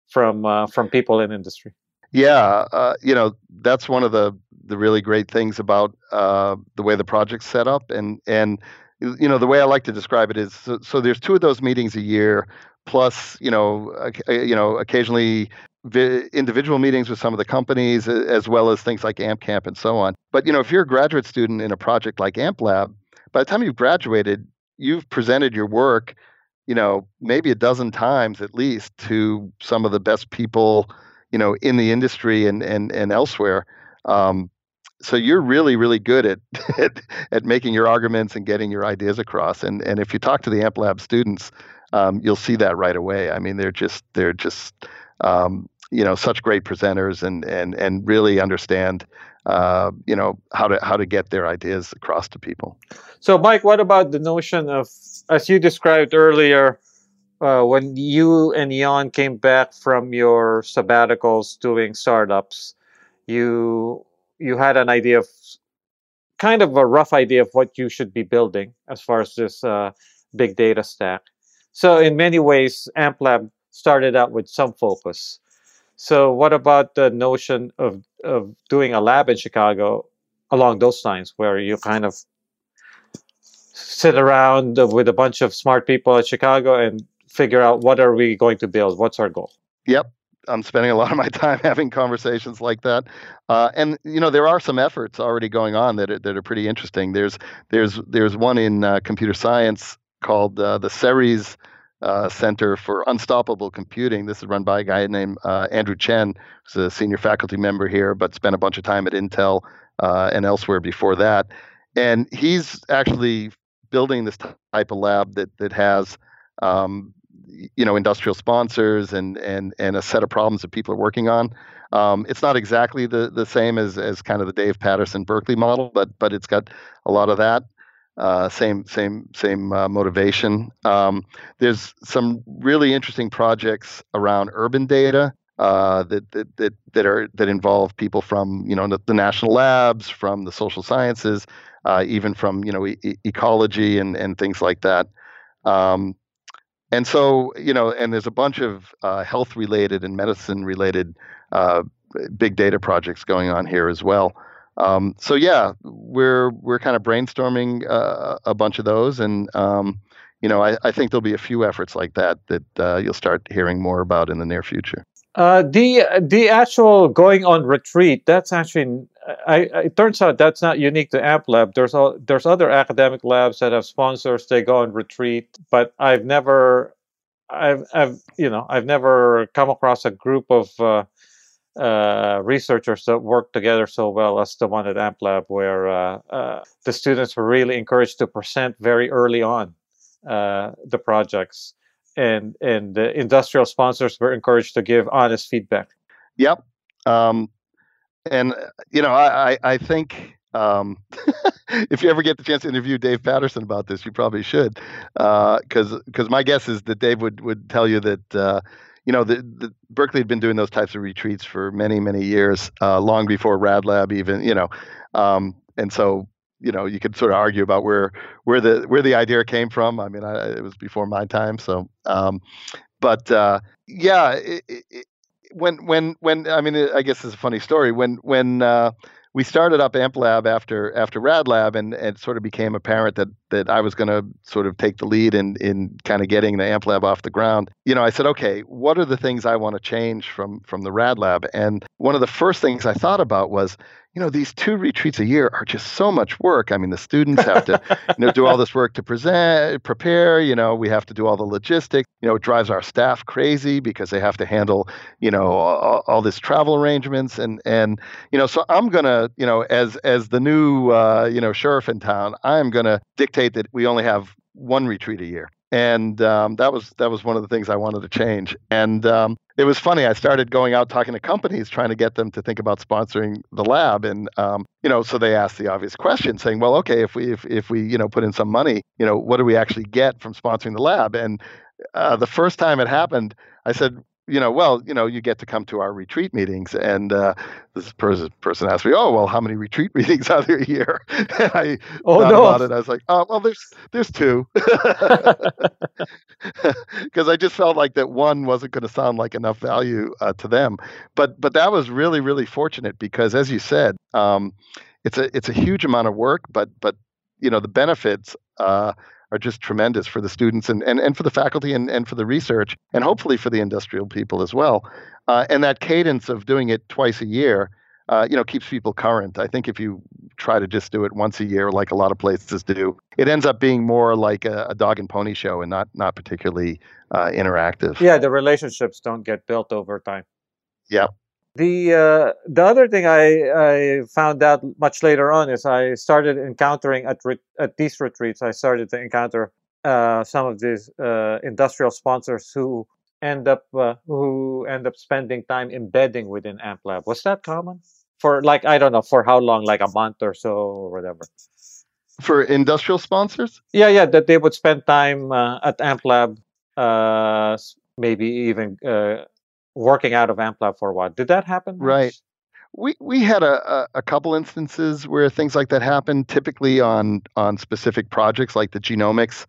from uh, from people in industry. Yeah uh, you know that's one of the the really great things about uh, the way the project's set up. And and you know the way i like to describe it is so, so there's two of those meetings a year plus you know you know occasionally individual meetings with some of the companies, as well as things like AMP Camp and so on. But you know, if you're a graduate student in a project like AMP Lab, by the time you've graduated, you've presented your work, you know, maybe a dozen times at least to some of the best people, you know, in the industry and and and elsewhere. Um, so you're really really good at, at, at making your arguments and getting your ideas across. And and if you talk to the amp lab students, um, you'll see that right away. I mean, they're just they're just um, you know such great presenters and and and really understand uh, you know how to how to get their ideas across to people. So, Mike, what about the notion of, as you described earlier, uh, when you and Ion came back from your sabbaticals doing startups, you you had an idea of kind of a rough idea of what you should be building as far as this uh, big data stack. So, in many ways, AmpLab started out with some focus. So, what about the notion of of doing a lab in Chicago along those lines, where you kind of sit around with a bunch of smart people at Chicago and figure out what are we going to build? What's our goal? Yep. I'm spending a lot of my time having conversations like that, uh, and you know there are some efforts already going on that are, that are pretty interesting. There's there's there's one in uh, computer science called uh, the Ceres uh, Center for Unstoppable Computing. This is run by a guy named uh, Andrew Chien, who's a senior faculty member here, but spent a bunch of time at Intel uh, and elsewhere before that. And he's actually building this type of lab that that has um, you know industrial sponsors and and and a set of problems that people are working on. Um, it's not exactly the the same as as kind of the Dave Patterson Berkeley model, but but it's got a lot of that. Uh, same same same uh, motivation. Um, there's some really interesting projects around urban data uh, that, that that that are that involve people from you know the, the national labs, from the social sciences, uh, even from you know e- ecology and and things like that. Um, and so you know, and there's a bunch of uh, health related and medicine related uh, big data projects going on here as well. Um, so yeah, we're we're kind of brainstorming uh, a bunch of those, and um, you know, I, I, think there'll be a few efforts like that that uh, you'll start hearing more about in the near future. Uh, the the actual going on retreat that's actually I, it turns out that's not unique to AmpLab. There's all, there's other academic labs that have sponsors. They go on retreat, but I've never I've I've you know I've never come across a group of uh, uh, researchers that work together so well as the one at AmpLab, where uh, uh, the students were really encouraged to present very early on uh, the projects, and and the industrial sponsors were encouraged to give honest feedback. Yep, um, and you know I I, think. Um, if you ever get the chance to interview Dave Patterson about this, you probably should, because uh, because my guess is that Dave would would tell you that you know, the, the, Berkeley had been doing those types of retreats for many, many years, uh, long before RadLab even, you know, um, and so you know you could sort of argue about where where the where the idea came from. I mean, I, it was before my time, so um, but uh, yeah, it, it, when when when I mean, I guess it's a funny story when when uh, we started up AmpLab after after RadLab, and, and it sort of became apparent that that I was going to sort of take the lead in in kind of getting the AmpLab off the ground. You know, I said, okay, what are the things I want to change from from the rad lab And one of the first things I thought about was, you know, these two retreats a year are just so much work. I mean, the students have to, you know, do all this work to present, prepare. You know, we have to do all the logistics. You know, it drives our staff crazy because they have to handle, you know, all, all this travel arrangements and and you know, so I'm gonna, you know, as as the new, uh, you know, sheriff in town, I'm gonna dictate that we only have one retreat a year and um, that was that was one of the things I wanted to change. And um, it was funny. I started going out talking to companies, trying to get them to think about sponsoring the lab, and um, you know, so they asked the obvious question, saying, "Well, okay, if we if, if we you know put in some money, you know, what do we actually get from sponsoring the lab?" And uh, the first time it happened, I said, you know, well, you know, you get to come to our retreat meetings. And uh, this person, person asked me, oh, well, how many retreat meetings are there a year? and I oh, thought no. about it. I was like, oh, well, there's there's two. Because I just felt like that one wasn't going to sound like enough value uh, to them. But but that was really really fortunate because, as you said, um, it's a it's a huge amount of work, but but you know the benefits. Uh, are just tremendous for the students and, and, and for the faculty and, and for the research and hopefully for the industrial people as well. Uh, and that cadence of doing it twice a year, uh, you know, keeps people current. I think if you try to just do it once a year, like a lot of places do, it ends up being more like a, a dog and pony show and not not particularly uh, interactive. Yeah, the relationships don't get built over time. Yeah. The uh, the other thing I, I found out much later on is I started encountering at re- at these retreats. I started to encounter uh, some of these uh, industrial sponsors who end up uh, who end up spending time embedding within AmpLab. Was that common for like I don't know for how long, like a month or so or whatever? For industrial sponsors? Yeah, yeah, that they would spend time uh, at AmpLab, uh, maybe even uh, working out of AmpLab for a while. Did that happen? Right. We we had a, a, a couple instances where things like that happened, typically on on specific projects like the genomics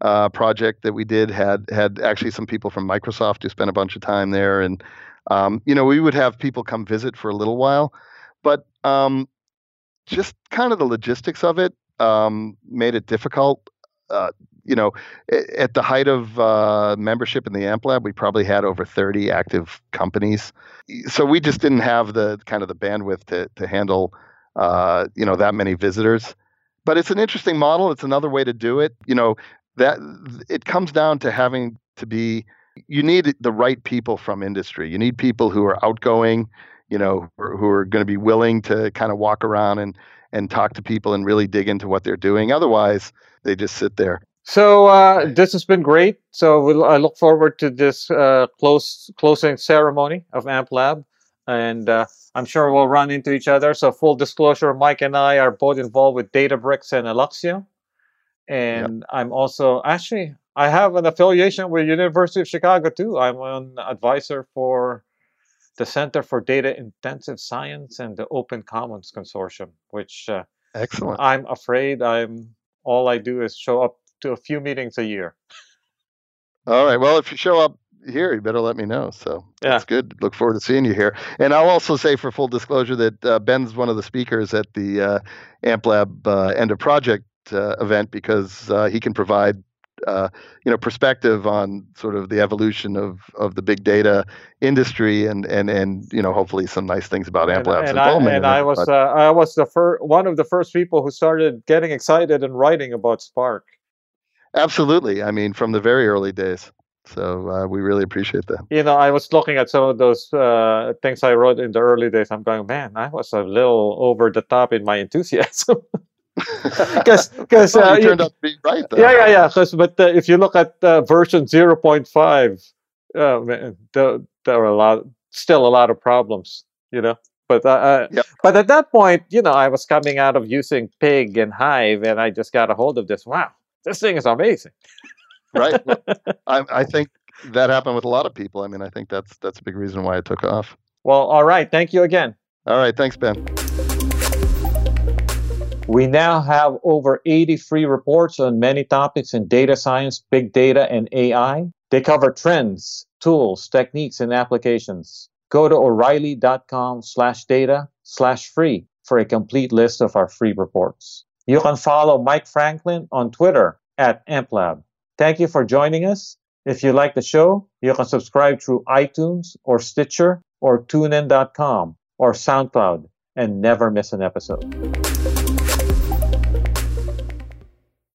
uh, project that we did had had actually some people from Microsoft who spent a bunch of time there, and um, you know we would have people come visit for a little while, but um, just kind of the logistics of it um, made it difficult. Uh, you know, at the height of uh, membership in the AMP Lab, we probably had over 30 active companies. So we just didn't have the kind of the bandwidth to to handle uh, you know that many visitors. But it's an interesting model. It's another way to do it. You know that it comes down to having to be. You need the right people from industry. You need people who are outgoing. You know, who are, going to be willing to kind of walk around and and talk to people and really dig into what they're doing. Otherwise, they just sit there. So uh, this has been great. So we'll, I look forward to this uh, close closing ceremony of Amp Lab, and uh, I'm sure we'll run into each other. So full disclosure, Mike and I are both involved with Databricks and Alluxio, and I'm also actually I have an affiliation with University of Chicago too. I'm an advisor for the Center for Data Intensive Science and the Open Commons Consortium, which uh, Excellent. I'm afraid I'm all I do is show up to a few meetings a year. All right. Well, if you show up here, you better let me know. So Yeah. that's good. Look forward to seeing you here. And I'll also say, for full disclosure, that uh, Ben's one of the speakers at the uh, AmpLab uh, End of Project uh, event because uh, he can provide. Uh, you know, perspective on sort of the evolution of, of the big data industry, and and and you know, hopefully some nice things about and, AmpLab's and I, involvement. and I was uh, I was the first one of the first people who started getting excited and writing about Spark. Absolutely. I mean, from the very early days. So uh, we really appreciate that. You know, I was looking at some of those uh, things I wrote in the early days. I'm going, man, I was a little over the top in my enthusiasm. Because, because Well, uh, you turned out to be right, though. yeah, yeah, yeah. 'cause- but uh, if you look at uh, version 0.5, uh, man, there, there are a lot, still a lot of problems, you know. But uh, uh, Yep. but at that point, you know, I was coming out of using Pig and Hive, and I just got a hold of this. Wow, this thing is amazing. right? Well, I, I think that happened with a lot of people. I mean, I think that's that's a big reason why it took off. Well, all right. Thank you again. All right, thanks, Ben. We now have over 80 free reports on many topics in data science, big data, and AI. They cover trends, tools, techniques, and applications. Go to o'reilly.com slash data slash free for a complete list of our free reports. You can follow Mike Franklin on Twitter at AmpLab. Thank you for joining us. If you like the show, you can subscribe through iTunes or Stitcher or TuneIn.com or SoundCloud and never miss an episode.